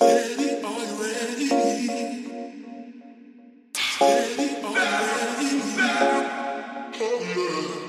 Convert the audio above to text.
Oh, yeah.